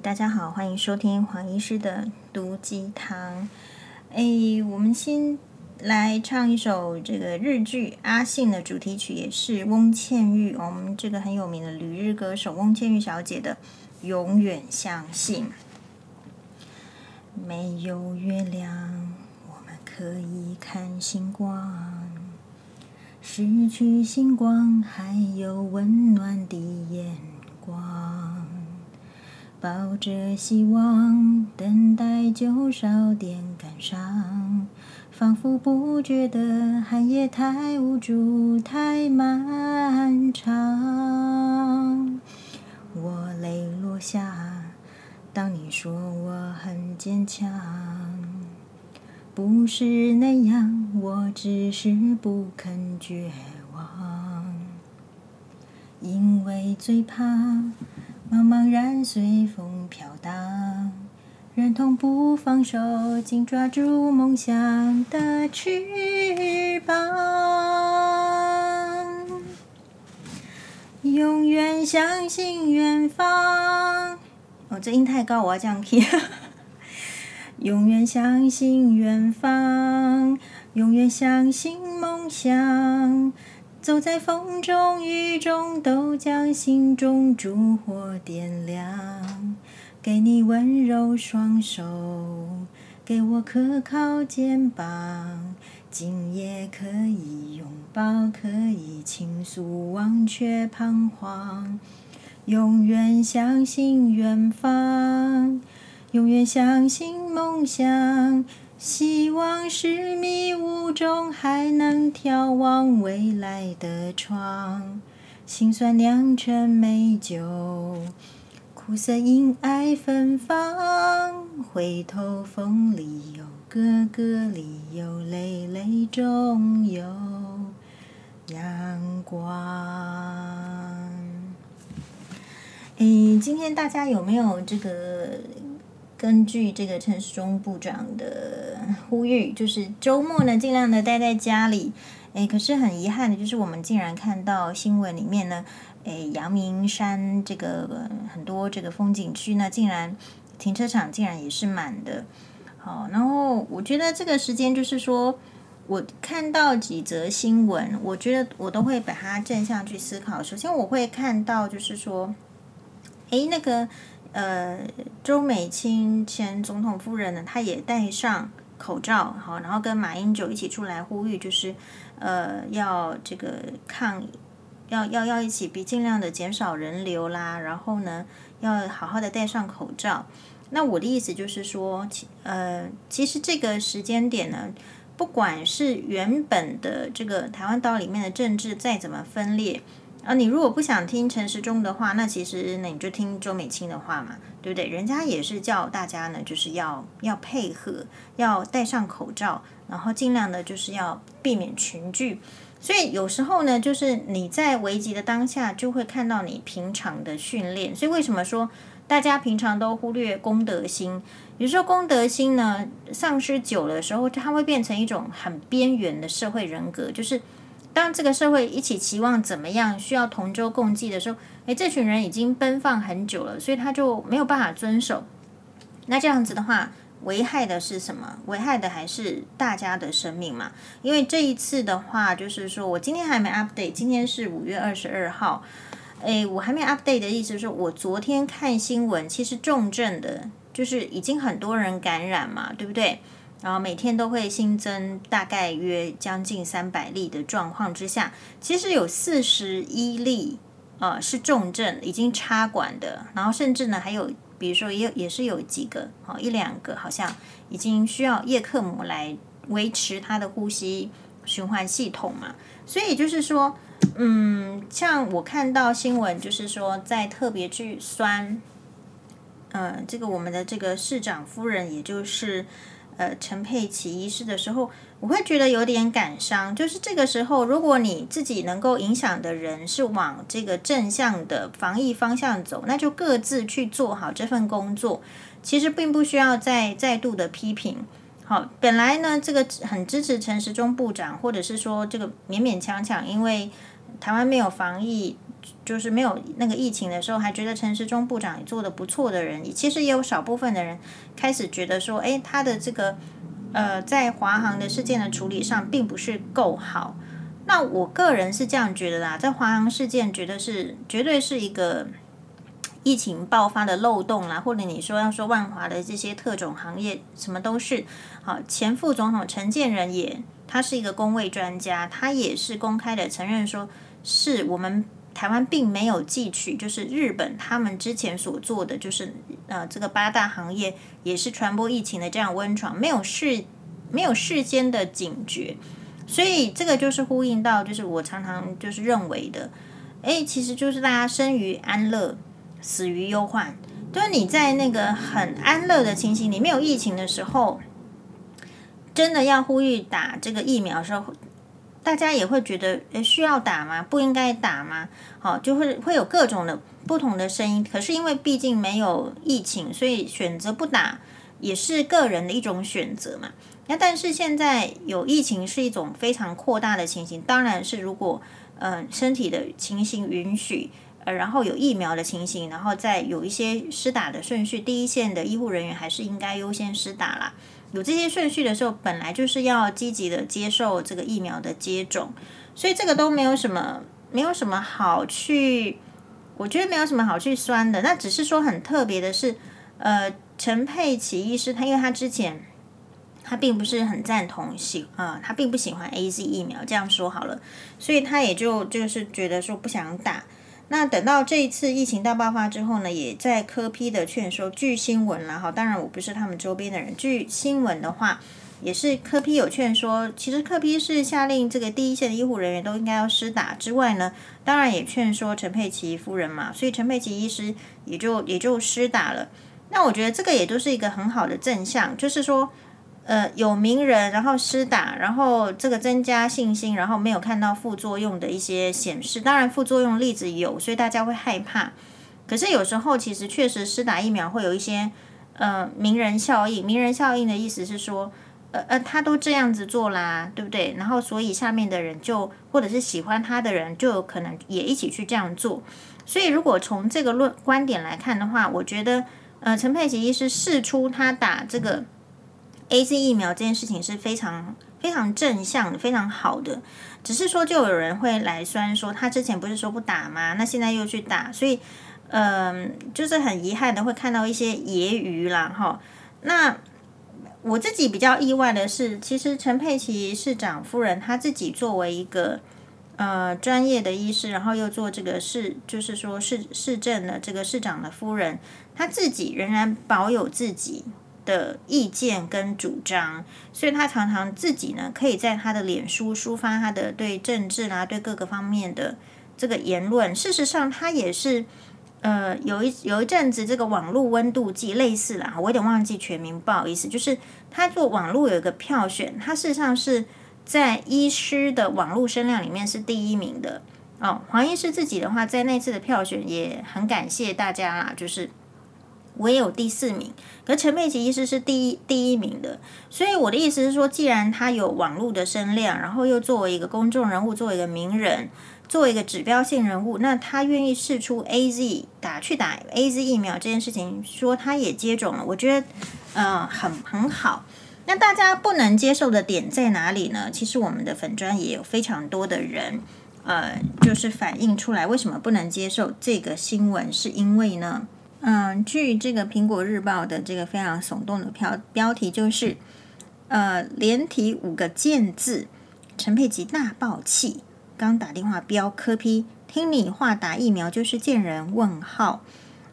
大家好，欢迎收听黄医师的毒鸡汤。哎，我们先来唱一首这个日剧《阿信》的主题曲，也是翁倩玉，我们这个很有名的旅日歌手翁倩玉小姐的《永远相信》。没有月亮，我们可以看星光；失去星光，还有温暖的眼光。抱着希望，等待就少点感伤，仿佛不觉得寒夜太无助、太漫长。我泪落下，当你说我很坚强，不是那样，我只是不肯绝望，因为最怕。茫茫然随风飘荡，忍痛不放手，紧抓住梦想的翅膀，永远相信远方。哦，这音太高，我要降 key。永远相信远方，永远相信梦想。走在风中雨中，都将心中烛火点亮。给你温柔双手，给我可靠肩膀。今夜可以拥抱，可以倾诉，忘却彷徨。永远相信远方，永远相信梦想。希望是迷雾中还能眺望未来的窗，辛酸酿成美酒，苦涩因爱芬芳。回头风里有歌，歌里有泪，泪中有阳光。诶，今天大家有没有这个？根据这个陈时中部长的呼吁，就是周末呢，尽量的待在家里。诶，可是很遗憾的，就是我们竟然看到新闻里面呢，诶，阳明山这个很多这个风景区呢，竟然停车场竟然也是满的。好，然后我觉得这个时间就是说，我看到几则新闻，我觉得我都会把它正向去思考。首先，我会看到就是说，诶，那个。呃，周美青前总统夫人呢，她也戴上口罩，好，然后跟马英九一起出来呼吁，就是呃，要这个抗，要要要一起比尽量的减少人流啦，然后呢，要好好的戴上口罩。那我的意思就是说，呃，其实这个时间点呢，不管是原本的这个台湾岛里面的政治再怎么分裂。啊，你如果不想听陈时中的话，那其实那你就听周美青的话嘛，对不对？人家也是叫大家呢，就是要要配合，要戴上口罩，然后尽量的就是要避免群聚。所以有时候呢，就是你在危急的当下，就会看到你平常的训练。所以为什么说大家平常都忽略公德心？有时候公德心呢丧失久了的时候，它会变成一种很边缘的社会人格，就是。当这个社会一起期望怎么样，需要同舟共济的时候，诶，这群人已经奔放很久了，所以他就没有办法遵守。那这样子的话，危害的是什么？危害的还是大家的生命嘛？因为这一次的话，就是说我今天还没 update，今天是五月二十二号，诶，我还没 update 的意思是我昨天看新闻，其实重症的就是已经很多人感染嘛，对不对？然后每天都会新增大概约将近三百例的状况之下，其实有四十一例，呃，是重症已经插管的，然后甚至呢还有，比如说也也是有几个，哦，一两个好像已经需要叶克膜来维持他的呼吸循环系统嘛，所以就是说，嗯，像我看到新闻就是说在特别去酸，嗯、呃，这个我们的这个市长夫人，也就是。呃，陈佩琪医师的时候，我会觉得有点感伤。就是这个时候，如果你自己能够影响的人是往这个正向的防疫方向走，那就各自去做好这份工作。其实并不需要再再度的批评。好，本来呢，这个很支持陈时中部长，或者是说这个勉勉强强，因为台湾没有防疫就是没有那个疫情的时候，还觉得陈时中部长也做得不错的人，其实也有少部分的人开始觉得说，哎，他的这个呃，在华航的事件的处理上并不是够好。那我个人是这样觉得啦，在华航事件，觉得是绝对是一个疫情爆发的漏洞啦，或者你说要说万华的这些特种行业，什么都是好。前副总统陈建仁也，他是一个公卫专家，他也是公开的承认说，是我们台湾并没有汲取，就是日本他们之前所做的，就是呃这个八大行业也是传播疫情的这样温床，没有事没有事先的警觉。所以这个就是呼应到，就是我常常就是认为的，哎，其实就是大家生于安乐，死于忧患。就是你在那个很安乐的情形，你没有疫情的时候，真的要呼吁打这个疫苗的时候，大家也会觉得，诶，需要打吗？不应该打吗？好，就会会有各种的不同的声音。可是因为毕竟没有疫情，所以选择不打也是个人的一种选择嘛。那但是现在有疫情是一种非常扩大的情形，当然是如果嗯、身体的情形允许，呃然后有疫苗的情形，然后再有一些施打的顺序，第一线的医护人员还是应该优先施打啦。有这些顺序的时候，本来就是要积极的接受这个疫苗的接种，所以这个都没有什么没有什么好去，我觉得没有什么好去酸的。那只是说很特别的是，呃陈佩琪医师他因为他之前。他并不是很赞同喜啊、呃，他并不喜欢 AZ 疫苗，这样说好了，所以他也就就是觉得说不想打。那等到这一次疫情大爆发之后呢，也在柯 P 的劝说，据新闻啦哈，当然我不是他们周边的人，据新闻的话，也是柯 P 有劝说，其实柯 P 是下令这个第一线的医护人员都应该要施打之外呢，当然也劝说陈佩琪夫人嘛，所以陈佩琪医师也就也就施打了。那我觉得这个也都是一个很好的正向，就是说。呃，有名人，然后施打，然后这个增加信心，然后没有看到副作用的一些显示。当然，副作用例子有，所以大家会害怕。可是有时候，其实确实施打疫苗会有一些呃名人效应。名人效应的意思是说，呃呃，他都这样子做啦，对不对？然后，所以下面的人就或者是喜欢他的人，就可能也一起去这样做。所以，如果从这个论观点来看的话，我觉得呃，陈佩琪医师试出他打这个。AZ 疫苗这件事情是非常非常正向，非常好的。只是说，就有人会来酸说，他之前不是说不打吗？那现在又去打，所以，嗯、就是很遗憾的会看到一些揶揄啦，哈。那我自己比较意外的是，其实陈佩琪市长夫人她自己作为一个呃专业的医师，然后又做这个市，就是说市市政的这个市长的夫人，她自己仍然保有自己。的意见跟主张，所以他常常自己呢，可以在他的脸书抒发他的对政治啦、对各个方面的这个言论。事实上，他也是呃，有一有一阵子这个网络温度计类似啦，我有点忘记全名，不好意思。就是他做网络有一个票选，他事实上是在医师的网络声量里面是第一名的哦。黄医师自己的话，在那次的票选也很感谢大家啦，就是。我也有第四名，可陈佩琪医师是第一第一名的，所以我的意思是说，既然他有网络的声量，然后又作为一个公众人物，作为一个名人，作为一个指标性人物，那他愿意试出 AZ 打去打 AZ 疫苗这件事情，说他也接种了，我觉得呃很很好。那大家不能接受的点在哪里呢？其实我们的粉专也有非常多的人，呃，就是反映出来为什么不能接受这个新闻，是因为呢？嗯，据这个《苹果日报》的这个非常耸动的标标题，就是呃，连提五个贱字，陈佩琪大爆气，刚打电话飙科批听你话打疫苗就是贱人？问号，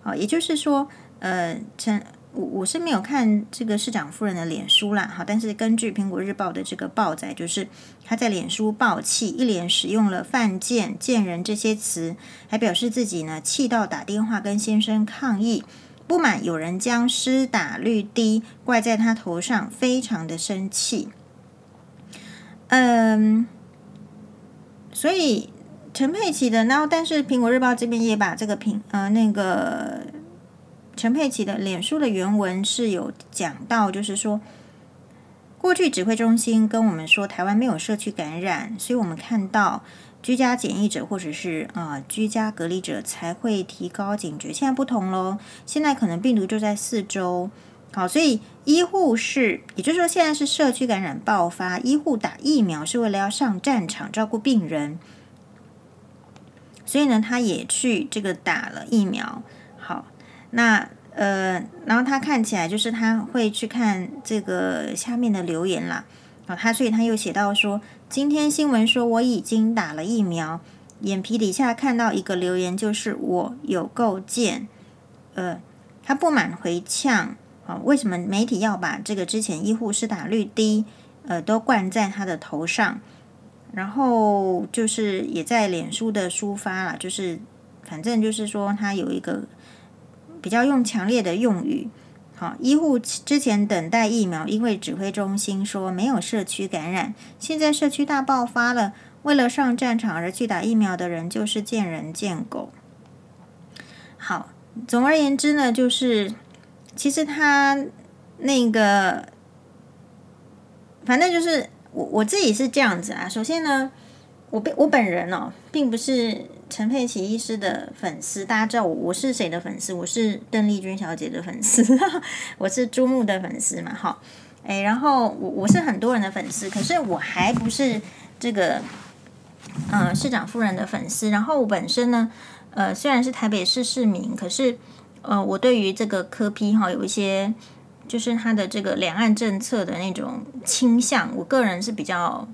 啊，也就是说，呃，陈。我我是没有看这个市长夫人的脸书啦，好，但是根据苹果日报的这个报载，就是他在脸书爆气，一连使用了“犯贱”“贱人”这些词，还表示自己呢气到打电话跟先生抗议，不满有人将施打率低怪在他头上，非常的生气。嗯，所以陈佩琪的，然后但是苹果日报这边也把这个评呃那个。陈佩琪的脸书的原文是有讲到，就是说，过去指挥中心跟我们说台湾没有社区感染，所以我们看到居家检疫者或者是啊、居家隔离者才会提高警觉。现在不同喽，现在可能病毒就在四周。好，所以医护是，也就是说现在是社区感染爆发，医护打疫苗是为了要上战场照顾病人，所以呢，他也去这个打了疫苗。那呃，然后他看起来就是他会去看这个下面的留言啦。啊，他所以他又写到说，今天新闻说我已经打了疫苗，眼皮底下看到一个留言，就是我有够贱，呃，他不满回呛啊。为什么媒体要把这个之前医护施打率低，呃，都灌在他的头上？然后就是也在脸书的抒发了，就是反正就是说他有一个比较用强烈的用语。好，医护之前等待疫苗，因为指挥中心说没有社区感染，现在社区大爆发了，为了上战场而去打疫苗的人就是见人见狗。好，总而言之呢，就是。其实他那个，反正就是我我自己是这样子啊。首先呢，我我本人哦，并不是陈佩琪医师的粉丝。大家知道我我是谁的粉丝？我是邓丽君小姐的粉丝，我是朱木的粉丝嘛。好，哎，然后我我是很多人的粉丝，可是我还不是这个嗯、呃、市长夫人的粉丝。然后我本身呢，呃，虽然是台北市市民，可是。呃，我对于这个柯批哈有一些，就是他的这个两岸政策的那种倾向，我个人是比较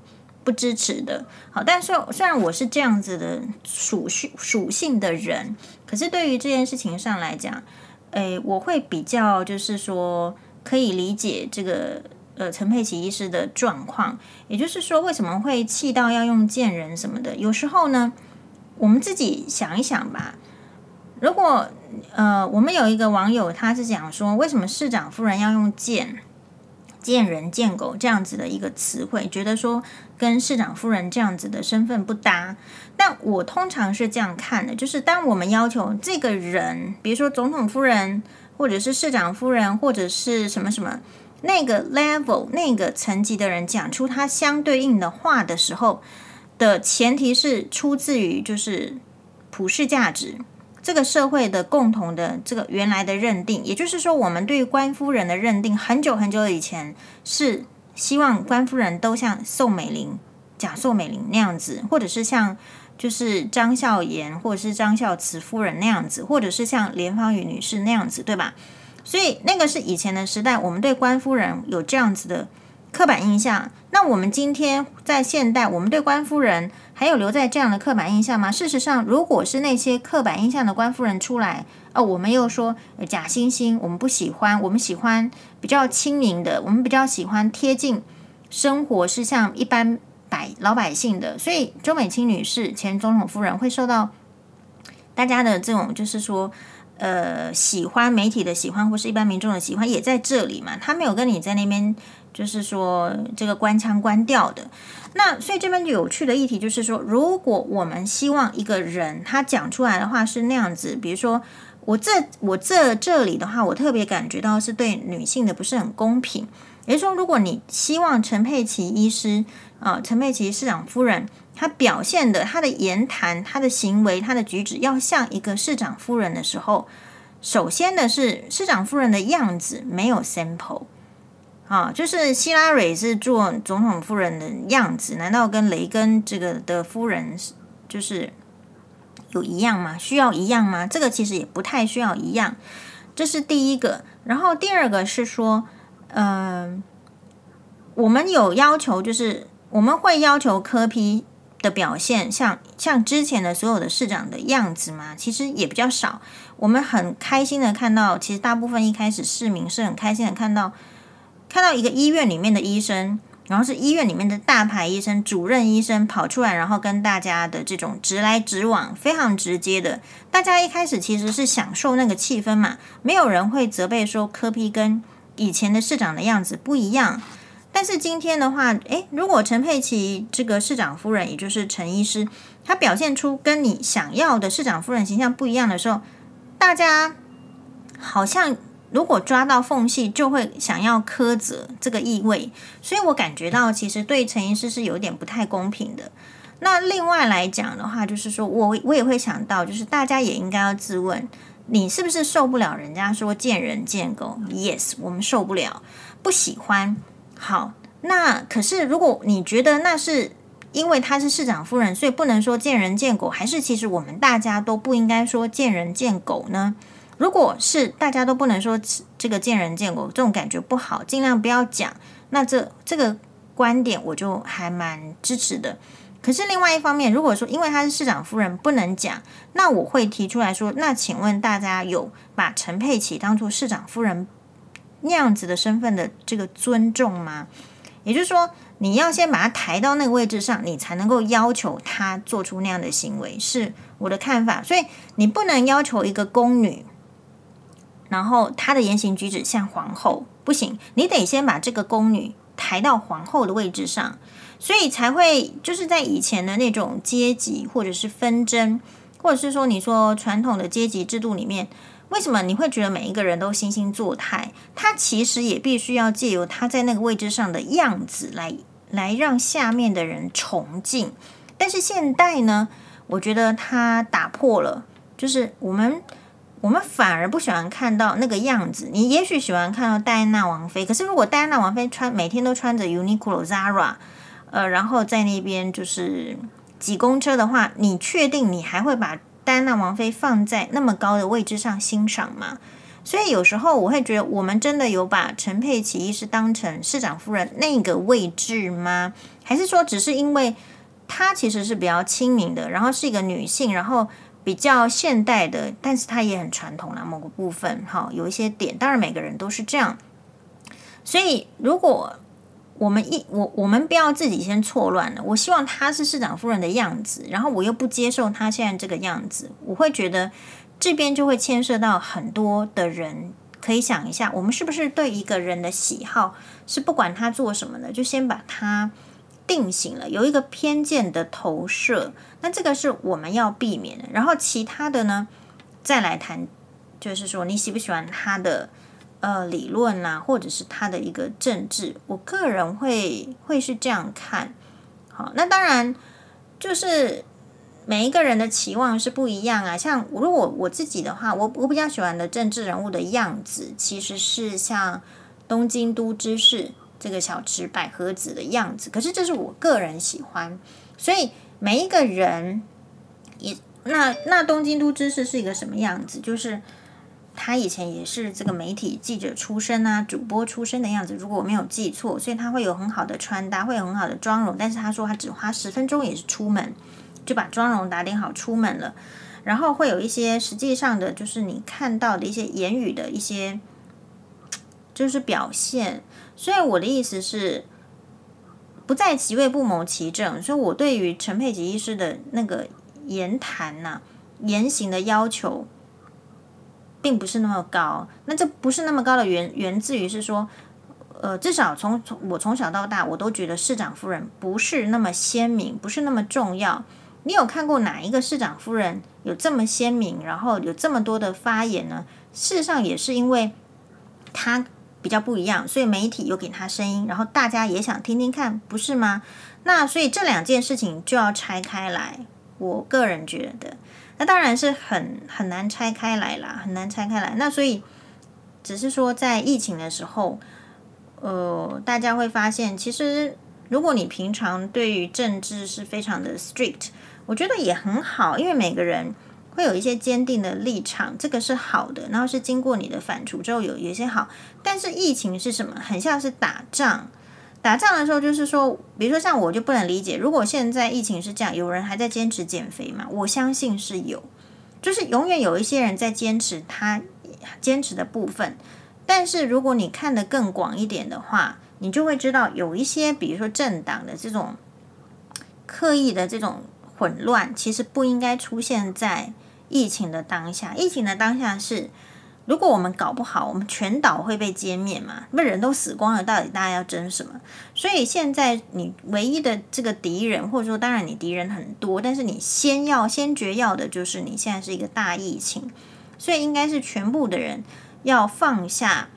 不支持的。好，但是虽然我是这样子的属性属性的人，可是对于这件事情上来讲，诶，我会比较就是说可以理解这个呃陈佩琪医师的状况，也就是说为什么会气到要用贱人什么的？有时候呢，我们自己想一想吧。如果呃，我们有一个网友，他是讲说，为什么市长夫人要用“剑”、“见人”、“见狗”这样子的一个词汇，觉得说跟市长夫人这样子的身份不搭。但我通常是这样看的，就是当我们要求这个人，比如说总统夫人，或者是市长夫人，或者是什么什么那个 level 那个层级的人，讲出他相对应的话的时候，的前提是出自于就是普世价值。这个社会的共同的这个原来的认定，也就是说，我们对于官夫人的认定，很久很久以前是希望官夫人都像宋美龄、贾宋美龄那样子，或者是像就是张孝言或者是张孝慈夫人那样子，或者是像连芳宇女士那样子，对吧？所以那个是以前的时代，我们对官夫人有这样子的刻板印象。那我们今天在现代，我们对官夫人。还有留在这样的刻板印象吗？事实上，如果是那些刻板印象的官夫人出来，哦，我们又说假惺惺，我们不喜欢，我们喜欢比较亲民的，我们比较喜欢贴近生活，是像一般百老百姓的。所以，周美青女士前总统夫人会受到大家的这种，就是说，呃，喜欢媒体的喜欢，或是一般民众的喜欢，也在这里嘛。他没有跟你在那边，就是说这个官腔关调的。那所以这边有趣的议题就是说，如果我们希望一个人他讲出来的话是那样子，比如说我这我这这里的话，我特别感觉到是对女性的不是很公平。也就是说，如果你希望陈佩琪医师啊、陈佩琪市长夫人，她表现的她的言谈、她的行为、她的举止要像一个市长夫人的时候，首先的是市长夫人的样子没有 sample。啊，就是希拉蕊是做总统夫人的样子，难道跟雷根这个的夫人就是有一样吗？需要一样吗？这个其实也不太需要一样，这是第一个。然后第二个是说，嗯、我们有要求，就是我们会要求科批的表现像像之前的所有的市长的样子吗？其实也比较少。我们很开心的看到，其实大部分一开始市民是很开心的看到。看到一个医院里面的医生，然后是医院里面的大牌医生、主任医生跑出来，然后跟大家的这种直来直往、非常直接的，大家一开始其实是享受那个气氛嘛，没有人会责备说柯 P 跟以前的市长的样子不一样。但是今天的话，诶，如果陈佩琪这个市长夫人，也就是陈医师，她表现出跟你想要的市长夫人形象不一样的时候，大家好像。如果抓到缝隙，就会想要苛责这个意味，所以我感觉到其实对陈医师是有点不太公平的。那另外来讲的话，就是说我我也会想到，就是大家也应该要自问，你是不是受不了人家说见人见狗？Yes，我们受不了，不喜欢。好，那可是如果你觉得那是因为她是市长夫人，所以不能说见人见狗，还是其实我们大家都不应该说见人见狗呢？如果是大家都不能说这个见人见狗，这种感觉不好，尽量不要讲。那这这个观点我就还蛮支持的。可是另外一方面，如果说因为她是市长夫人不能讲，那我会提出来说，那请问大家有把陈佩琪当作市长夫人那样子的身份的这个尊重吗？也就是说，你要先把她抬到那个位置上，你才能够要求她做出那样的行为，是我的看法。所以你不能要求一个宫女，然后她的言行举止像皇后，不行，你得先把这个宫女抬到皇后的位置上。所以才会就是在以前的那种阶级或者是纷争，或者是说你说传统的阶级制度里面，为什么你会觉得每一个人都惺惺作态？他其实也必须要借由他在那个位置上的样子来来让下面的人崇敬。但是现代呢，我觉得他打破了，就是我们我们反而不喜欢看到那个样子。你也许喜欢看到戴安娜王妃，可是如果戴安娜王妃穿每天都穿着 Uniqlo、Zara。呃，然后在那边就是挤公车的话，你确定你还会把戴安娜王妃放在那么高的位置上欣赏吗？所以有时候我会觉得，我们真的有把陈佩琪医师当成市长夫人那个位置吗？还是说只是因为她其实是比较亲民的，然后是一个女性，然后比较现代的，但是它也很传统啦，某个部分哈，有一些点，当然每个人都是这样。所以如果我们一我我们不要自己先错乱了。我希望她是市长夫人的样子，然后我又不接受她现在这个样子，我会觉得这边就会牵涉到很多的人。可以想一下，我们是不是对一个人的喜好是不管他做什么的，就先把他定型了，有一个偏见的投射。那这个是我们要避免的。然后其他的呢，再来谈，就是说你喜不喜欢他的。呃，理论呐、啊，或者是他的一个政治，我个人会会是这样看。好，那当然就是每一个人的期望是不一样啊。像如果我自己的话，我我比较喜欢的政治人物的样子，其实是像东京都知事这个小池百合子的样子。可是这是我个人喜欢，所以每一个人也那那东京都知事是一个什么样子？就是。他以前也是这个媒体记者出身啊，主播出身的样子，如果我没有记错，所以他会有很好的穿搭，会有很好的妆容。但是他说他只花十分钟也是出门，就把妆容打点好出门了。然后会有一些实际上的，就是你看到的一些言语的一些，就是表现。所以我的意思是，不在其位不谋其政。所以我对于陈佩琪医师的那个言谈呐、言行的要求。并不是那么高，那这不是那么高的源源自于是说，呃，至少从从我从小到大，我都觉得市长夫人不是那么鲜明，不是那么重要。你有看过哪一个市长夫人有这么鲜明，然后有这么多的发言呢？事实上也是因为他比较不一样，所以媒体有给他声音，然后大家也想听听看，不是吗？那所以这两件事情就要拆开来，我个人觉得。那当然是很很难拆开来啦，很难拆开来。那所以只是说，在疫情的时候，呃，大家会发现，其实如果你平常对于政治是非常的 strict，我觉得也很好，因为每个人会有一些坚定的立场，这个是好的。然后是经过你的反刍之后，有有一些好。但是疫情是什么？很像是打仗。打仗的时候，就是说，比如说像我就不能理解，如果现在疫情是这样，有人还在坚持减肥吗？我相信是有，就是永远有一些人在坚持他坚持的部分。但是如果你看得更广一点的话，你就会知道有一些，比如说政党的这种刻意的这种混乱，其实不应该出现在疫情的当下。疫情的当下是。如果我们搞不好，我们全岛会被歼灭嘛？那人都死光了，到底大家要争什么？所以现在你唯一的这个敌人，或者说当然你敌人很多，但是你先要先决要的就是你现在是一个大疫情，所以应该是全部的人要放下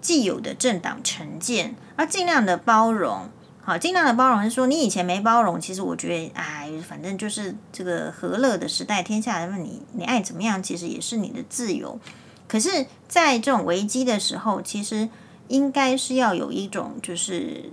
既有的政党成见，而尽量的包容。好，尽量的包容是说，你以前没包容，其实我觉得，哎，反正就是这个和乐的时代，天下人问你，你爱怎么样，其实也是你的自由。可是，在这种危机的时候，其实应该是要有一种，就是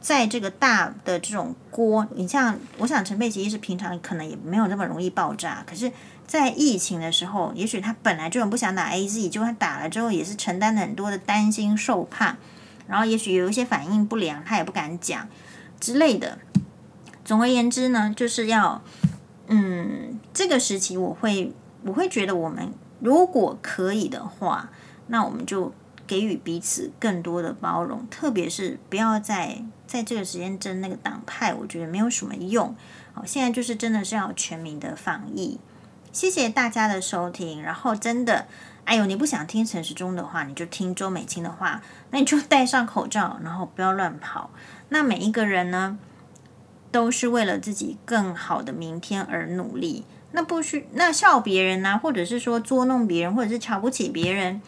在这个大的这种锅，你像，我想陈佩琪是平常可能也没有那么容易爆炸，可是，在疫情的时候，也许他本来就很不想打 AZ，就他打了之后，也是承担了很多的担心受怕。然后也许有一些反应不良，他也不敢讲之类的。总而言之呢，就是要，嗯，这个时期我会我会觉得，我们如果可以的话，那我们就给予彼此更多的包容，特别是不要再在这个时间争那个党派，我觉得没有什么用。好，现在就是真的是要全民的防疫。谢谢大家的收听，然后真的。哎呦，你不想听陈时中的话，你就听周美青的话。那你就戴上口罩，然后不要乱跑。那每一个人呢，都是为了自己更好的明天而努力。那不需那笑别人呐、或者是说捉弄别人，或者是瞧不起别人，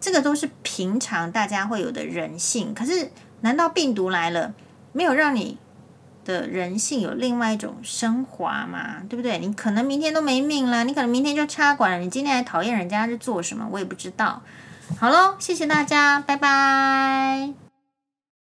这个都是平常大家会有的人性。可是，难道病毒来了，没有让你的人性有另外一种升华嘛，对不对？你可能明天都没命了，你可能明天就插管了，你今天还讨厌人家是做什么？我也不知道。好喽，谢谢大家，拜拜。